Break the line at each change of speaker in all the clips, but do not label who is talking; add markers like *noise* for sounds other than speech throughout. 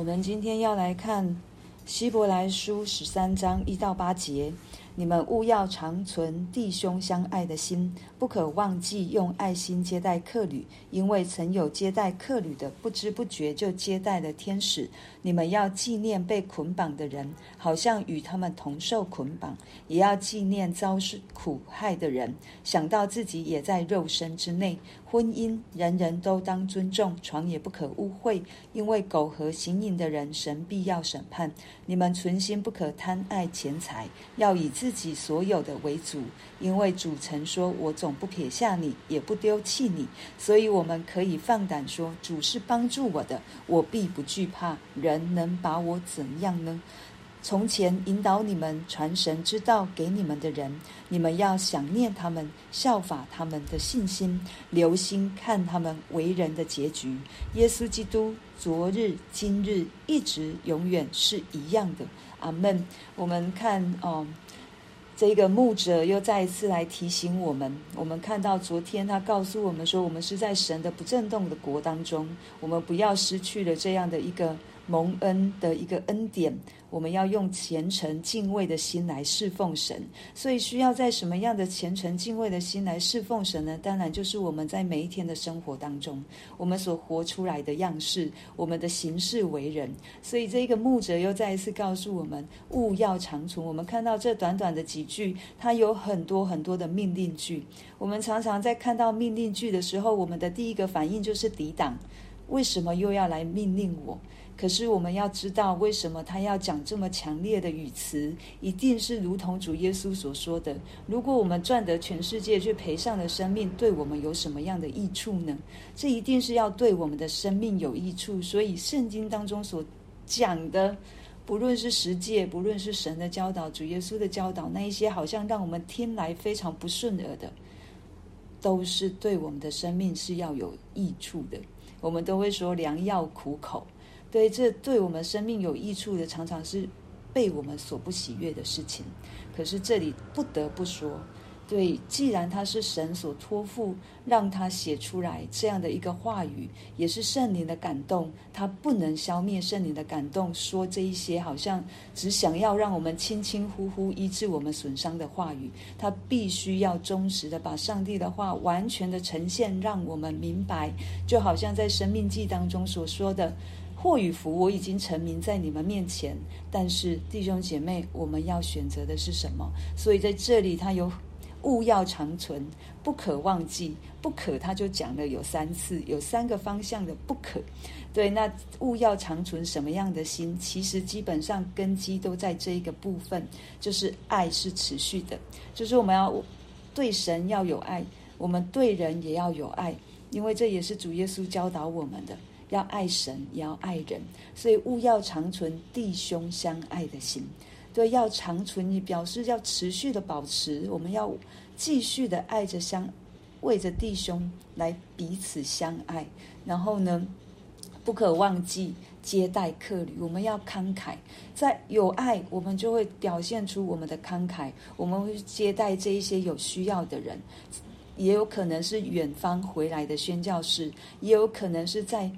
我们今天要来看希伯来书十三章一到八节。你们务要常存弟兄相爱的心，不可忘记用爱心接待客旅，因为曾有接待客旅的，不知不觉就接待了天使。你们要纪念被捆绑的人，好像与他们同受捆绑；也要纪念遭受苦害的人，想到自己也在肉身之内。婚姻人人都当尊重，床也不可污秽，因为苟合行淫的人，神必要审判。你们存心不可贪爱钱财，要以自己所有的为主，因为主曾说：“我总不撇下你，也不丢弃你。”所以我们可以放胆说：“主是帮助我的，我必不惧怕。人能把我怎样呢？”从前引导你们传神之道给你们的人，你们要想念他们，效法他们的信心，留心看他们为人的结局。耶稣基督昨日、今日一直永远是一样的。阿门。我们看哦，这个牧者又再一次来提醒我们。我们看到昨天他告诉我们说，我们是在神的不震动的国当中，我们不要失去了这样的一个。蒙恩的一个恩典，我们要用虔诚敬畏的心来侍奉神。所以需要在什么样的虔诚敬畏的心来侍奉神呢？当然就是我们在每一天的生活当中，我们所活出来的样式，我们的行事为人。所以这个牧者又再一次告诉我们，务要长存。我们看到这短短的几句，它有很多很多的命令句。我们常常在看到命令句的时候，我们的第一个反应就是抵挡。为什么又要来命令我？可是我们要知道，为什么他要讲这么强烈的语词？一定是如同主耶稣所说的：如果我们赚得全世界，却赔上了生命，对我们有什么样的益处呢？这一定是要对我们的生命有益处。所以圣经当中所讲的，不论是十诫，不论是神的教导，主耶稣的教导，那一些好像让我们听来非常不顺耳的，都是对我们的生命是要有益处的。我们都会说良药苦口。对，这对我们生命有益处的，常常是被我们所不喜悦的事情。可是这里不得不说，对，既然他是神所托付，让他写出来这样的一个话语，也是圣灵的感动，他不能消灭圣灵的感动，说这一些好像只想要让我们轻轻呼呼医治我们损伤的话语，他必须要忠实的把上帝的话完全的呈现，让我们明白，就好像在生命记当中所说的。祸与福，我已经成名在你们面前。但是弟兄姐妹，我们要选择的是什么？所以在这里，他有勿要长存，不可忘记，不可，他就讲了有三次，有三个方向的不可。对，那勿要长存什么样的心？其实基本上根基都在这一个部分，就是爱是持续的，就是我们要对神要有爱，我们对人也要有爱，因为这也是主耶稣教导我们的。要爱神，也要爱人，所以务要长存弟兄相爱的心。对，要长存，你表示要持续的保持。我们要继续的爱着相，为着弟兄来彼此相爱。然后呢，不可忘记接待客旅。我们要慷慨，在有爱，我们就会表现出我们的慷慨。我们会接待这一些有需要的人，也有可能是远方回来的宣教士，也有可能是在。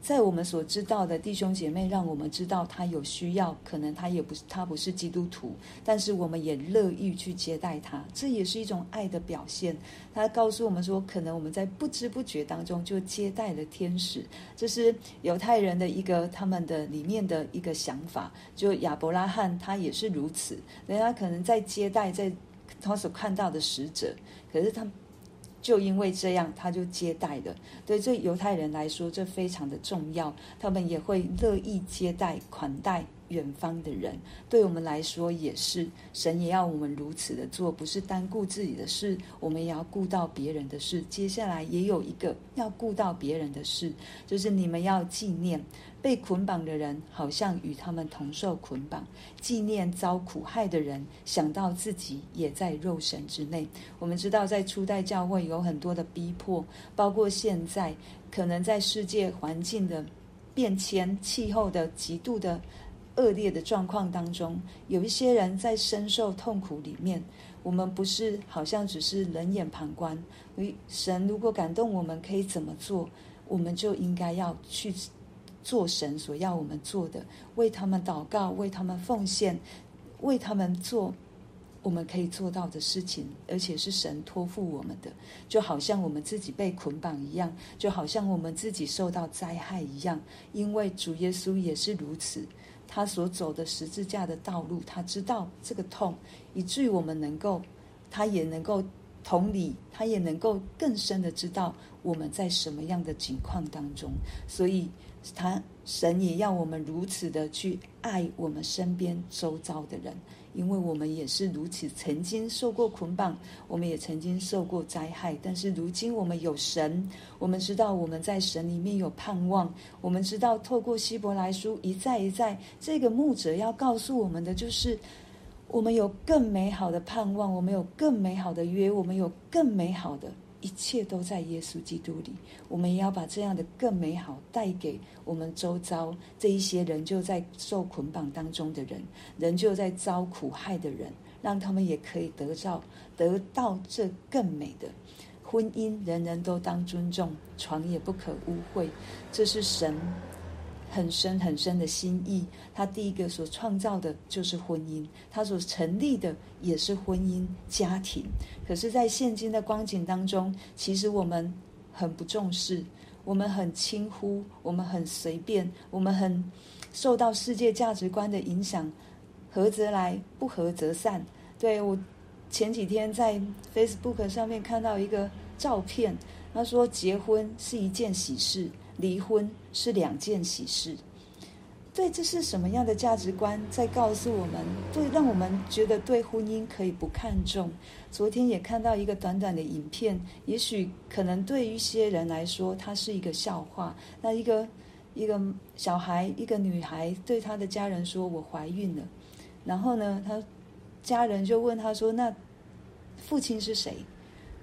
在我们所知道的弟兄姐妹，让我们知道他有需要，可能他也不是他不是基督徒，但是我们也乐意去接待他，这也是一种爱的表现。他告诉我们说，可能我们在不知不觉当中就接待了天使，这是犹太人的一个他们的里面的一个想法。就亚伯拉罕他也是如此，人家可能在接待在他所看到的使者，可是他。就因为这样，他就接待的。对这犹太人来说，这非常的重要，他们也会乐意接待款待远方的人。对我们来说也是，神也要我们如此的做，不是单顾自己的事，我们也要顾到别人的事。接下来也有一个要顾到别人的事，就是你们要纪念。被捆绑的人，好像与他们同受捆绑；纪念遭苦害的人，想到自己也在肉身之内。我们知道，在初代教会有很多的逼迫，包括现在可能在世界环境的变迁、气候的极度的恶劣的状况当中，有一些人在深受痛苦里面。我们不是好像只是冷眼旁观。神如果感动我们，可以怎么做？我们就应该要去。做神所要我们做的，为他们祷告，为他们奉献，为他们做我们可以做到的事情，而且是神托付我们的，就好像我们自己被捆绑一样，就好像我们自己受到灾害一样，因为主耶稣也是如此，他所走的十字架的道路，他知道这个痛，以至于我们能够，他也能够。同理，他也能够更深的知道我们在什么样的境况当中，所以他神也要我们如此的去爱我们身边周遭的人，因为我们也是如此曾经受过捆绑，我们也曾经受过灾害，但是如今我们有神，我们知道我们在神里面有盼望，我们知道透过希伯来书一再一再，这个牧者要告诉我们的就是。我们有更美好的盼望，我们有更美好的约，我们有更美好的一切都在耶稣基督里。我们也要把这样的更美好带给我们周遭这一些人，就在受捆绑当中的人，人就在遭苦害的人，让他们也可以得到得到这更美的婚姻。人人都当尊重，床也不可污秽，这是神。很深很深的心意，他第一个所创造的就是婚姻，他所成立的也是婚姻家庭。可是，在现今的光景当中，其实我们很不重视，我们很轻忽，我们很随便，我们很受到世界价值观的影响，合则来，不合则散。对，我前几天在 Facebook 上面看到一个照片，他说结婚是一件喜事。离婚是两件喜事，对，这是什么样的价值观在告诉我们？对，让我们觉得对婚姻可以不看重。昨天也看到一个短短的影片，也许可能对一些人来说，它是一个笑话。那一个一个小孩，一个女孩对她的家人说：“我怀孕了。”然后呢，她家人就问她说：“那父亲是谁？”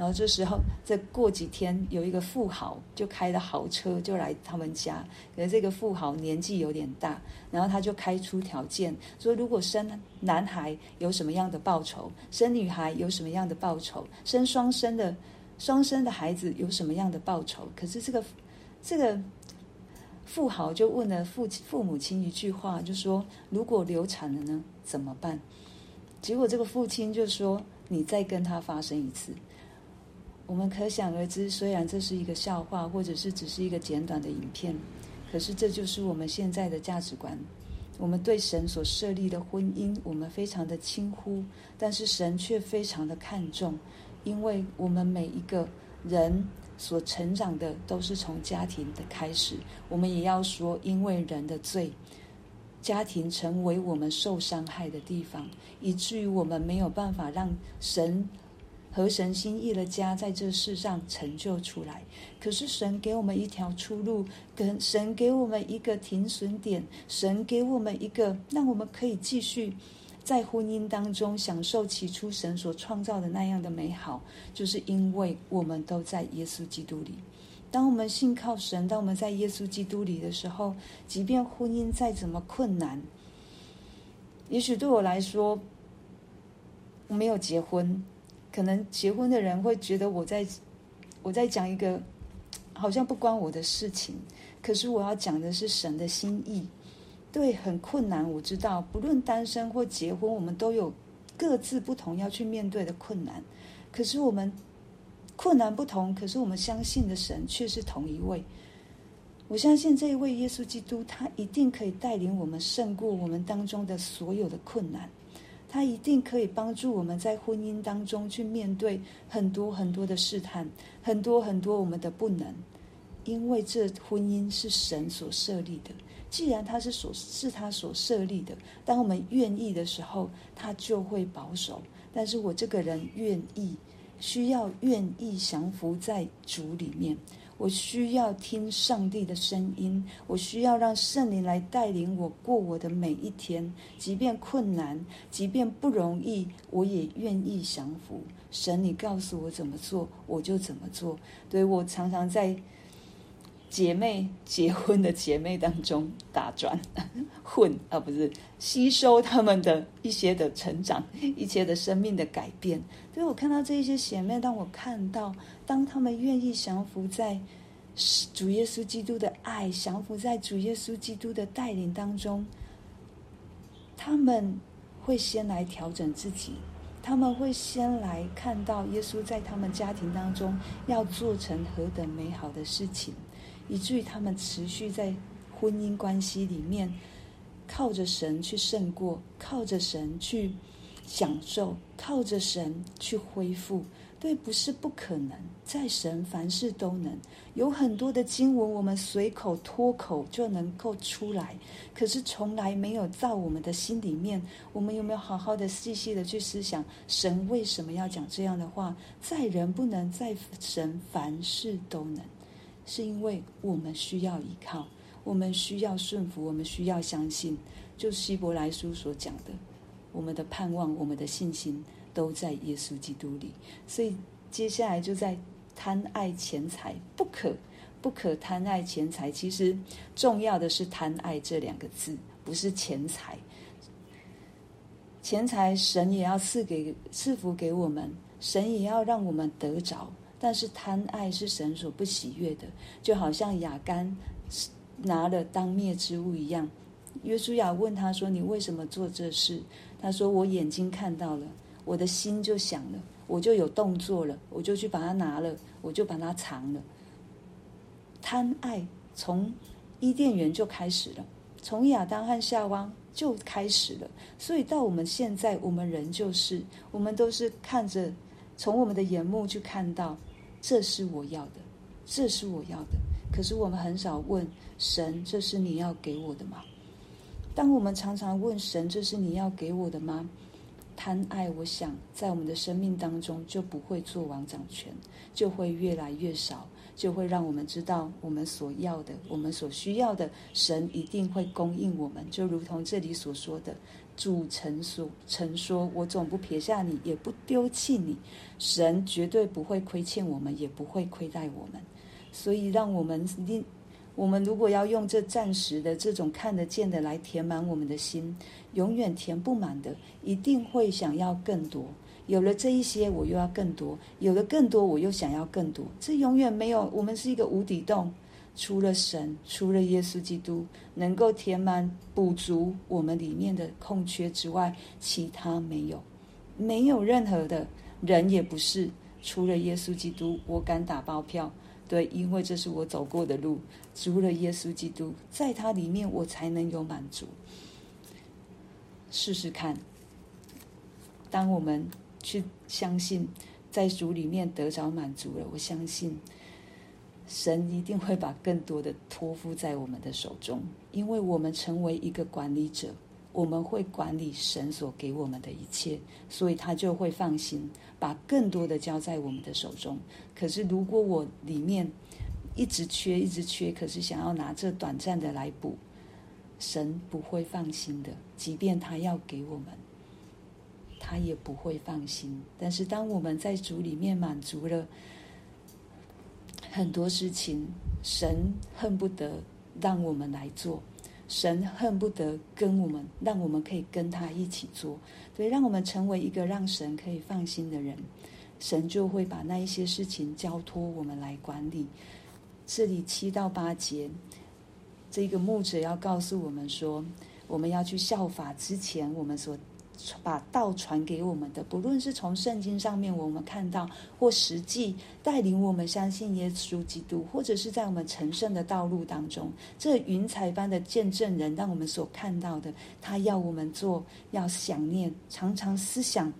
然后这时候，再过几天，有一个富豪就开了豪车就来他们家。可是这个富豪年纪有点大，然后他就开出条件说：如果生男孩有什么样的报酬，生女孩有什么样的报酬，生双生的双生的孩子有什么样的报酬。可是这个这个富豪就问了父亲父母亲一句话，就说：如果流产了呢，怎么办？结果这个父亲就说：你再跟他发生一次。我们可想而知，虽然这是一个笑话，或者是只是一个简短的影片，可是这就是我们现在的价值观。我们对神所设立的婚姻，我们非常的轻忽，但是神却非常的看重，因为我们每一个人所成长的都是从家庭的开始。我们也要说，因为人的罪，家庭成为我们受伤害的地方，以至于我们没有办法让神。和神心意的家在这世上成就出来，可是神给我们一条出路，跟神给我们一个停损点，神给我们一个让我们可以继续在婚姻当中享受起初神所创造的那样的美好，就是因为我们都在耶稣基督里。当我们信靠神，当我们在耶稣基督里的时候，即便婚姻再怎么困难，也许对我来说，没有结婚。可能结婚的人会觉得我在，我在讲一个 *tsk* 好像不关我的事情，可是我要讲的是神的心意。对，很困难，我知道，不论单身或结婚，我们都有各自不同要去面对的困难。可是我们困难不同，可是我们相信的神却是同一位。我相信这一位耶稣基督，他一定可以带领我们胜过我们当中的所有的困难。他一定可以帮助我们在婚姻当中去面对很多很多的试探，很多很多我们的不能，因为这婚姻是神所设立的。既然他是所是他所设立的，当我们愿意的时候，他就会保守。但是我这个人愿意，需要愿意降服在主里面。我需要听上帝的声音，我需要让圣灵来带领我过我的每一天，即便困难，即便不容易，我也愿意降服。神，你告诉我怎么做，我就怎么做。对，我常常在姐妹结婚的姐妹当中打转 *laughs* 混啊，不是吸收他们的一些的成长，一些的生命的改变。所以我看到这一些姐妹，当我看到，当他们愿意降服在主耶稣基督的爱，降服在主耶稣基督的带领当中，他们会先来调整自己，他们会先来看到耶稣在他们家庭当中要做成何等美好的事情，以至于他们持续在婚姻关系里面靠着神去胜过，靠着神去享受，靠着神去恢复。对，不是不可能，在神凡事都能。有很多的经文，我们随口脱口就能够出来，可是从来没有在我们的心里面。我们有没有好好的、细细的去思想，神为什么要讲这样的话？在人不能，在神凡事都能，是因为我们需要依靠，我们需要顺服，我们需要相信。就希伯来书所讲的，我们的盼望，我们的信心。都在耶稣基督里，所以接下来就在贪爱钱财，不可不可贪爱钱财。其实重要的是贪爱这两个字，不是钱财。钱财神也要赐给赐福给我们，神也要让我们得着。但是贪爱是神所不喜悦的，就好像亚干拿了当灭之物一样。约书亚问他说：“你为什么做这事？”他说：“我眼睛看到了。”我的心就想了，我就有动作了，我就去把它拿了，我就把它藏了。贪爱从伊甸园就开始了，从亚当和夏娃就开始了，所以到我们现在，我们人就是，我们都是看着，从我们的眼目去看到，这是我要的，这是我要的。可是我们很少问神，这是你要给我的吗？当我们常常问神，这是你要给我的吗？贪爱，我想在我们的生命当中就不会做王掌权，就会越来越少，就会让我们知道我们所要的，我们所需要的，神一定会供应我们。就如同这里所说的，主曾所曾说：“我总不撇下你，也不丢弃你。”神绝对不会亏欠我们，也不会亏待我们。所以，让我们一我们如果要用这暂时的这种看得见的来填满我们的心，永远填不满的，一定会想要更多。有了这一些，我又要更多；有了更多，我又想要更多。这永远没有，我们是一个无底洞。除了神，除了耶稣基督能够填满、补足我们里面的空缺之外，其他没有，没有任何的人也不是。除了耶稣基督，我敢打包票。对，因为这是我走过的路，除了耶稣基督，在他里面我才能有满足。试试看，当我们去相信，在主里面得着满足了，我相信神一定会把更多的托付在我们的手中，因为我们成为一个管理者。我们会管理神所给我们的一切，所以他就会放心把更多的交在我们的手中。可是如果我里面一直缺，一直缺，可是想要拿这短暂的来补，神不会放心的。即便他要给我们，他也不会放心。但是当我们在主里面满足了很多事情，神恨不得让我们来做。神恨不得跟我们，让我们可以跟他一起做，对，让我们成为一个让神可以放心的人，神就会把那一些事情交托我们来管理。这里七到八节，这个牧者要告诉我们说，我们要去效法之前我们所。把道传给我们的，不论是从圣经上面我们看到，或实际带领我们相信耶稣基督，或者是在我们成圣的道路当中，这云彩般的见证人，让我们所看到的，他要我们做，要想念，常常思想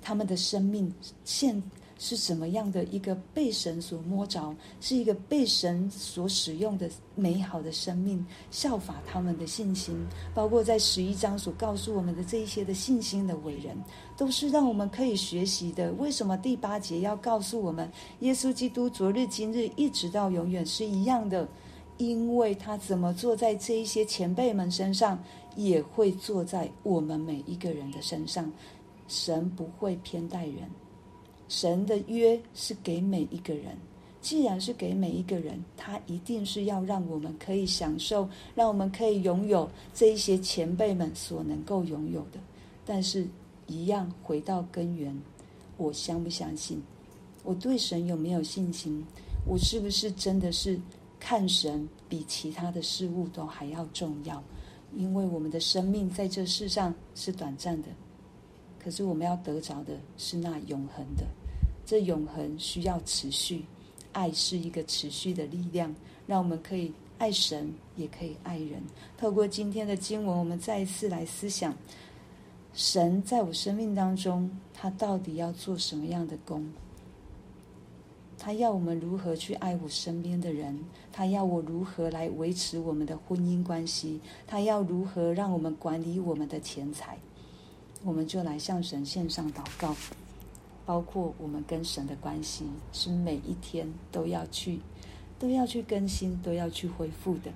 他们的生命现。是什么样的一个被神所摸着，是一个被神所使用的美好的生命，效法他们的信心，包括在十一章所告诉我们的这一些的信心的伟人，都是让我们可以学习的。为什么第八节要告诉我们，耶稣基督昨日、今日一直到永远是一样的？因为他怎么坐在这一些前辈们身上，也会坐在我们每一个人的身上。神不会偏待人。神的约是给每一个人，既然是给每一个人，他一定是要让我们可以享受，让我们可以拥有这一些前辈们所能够拥有的。但是，一样回到根源，我相不相信？我对神有没有信心？我是不是真的是看神比其他的事物都还要重要？因为我们的生命在这世上是短暂的，可是我们要得着的是那永恒的。这永恒需要持续，爱是一个持续的力量，让我们可以爱神，也可以爱人。透过今天的经文，我们再一次来思想。神在我生命当中，他到底要做什么样的工？他要我们如何去爱我身边的人？他要我如何来维持我们的婚姻关系？他要如何让我们管理我们的钱财？我们就来向神献上祷告，包括我们跟神的关系，是每一天都要去、都要去更新、都要去恢复的。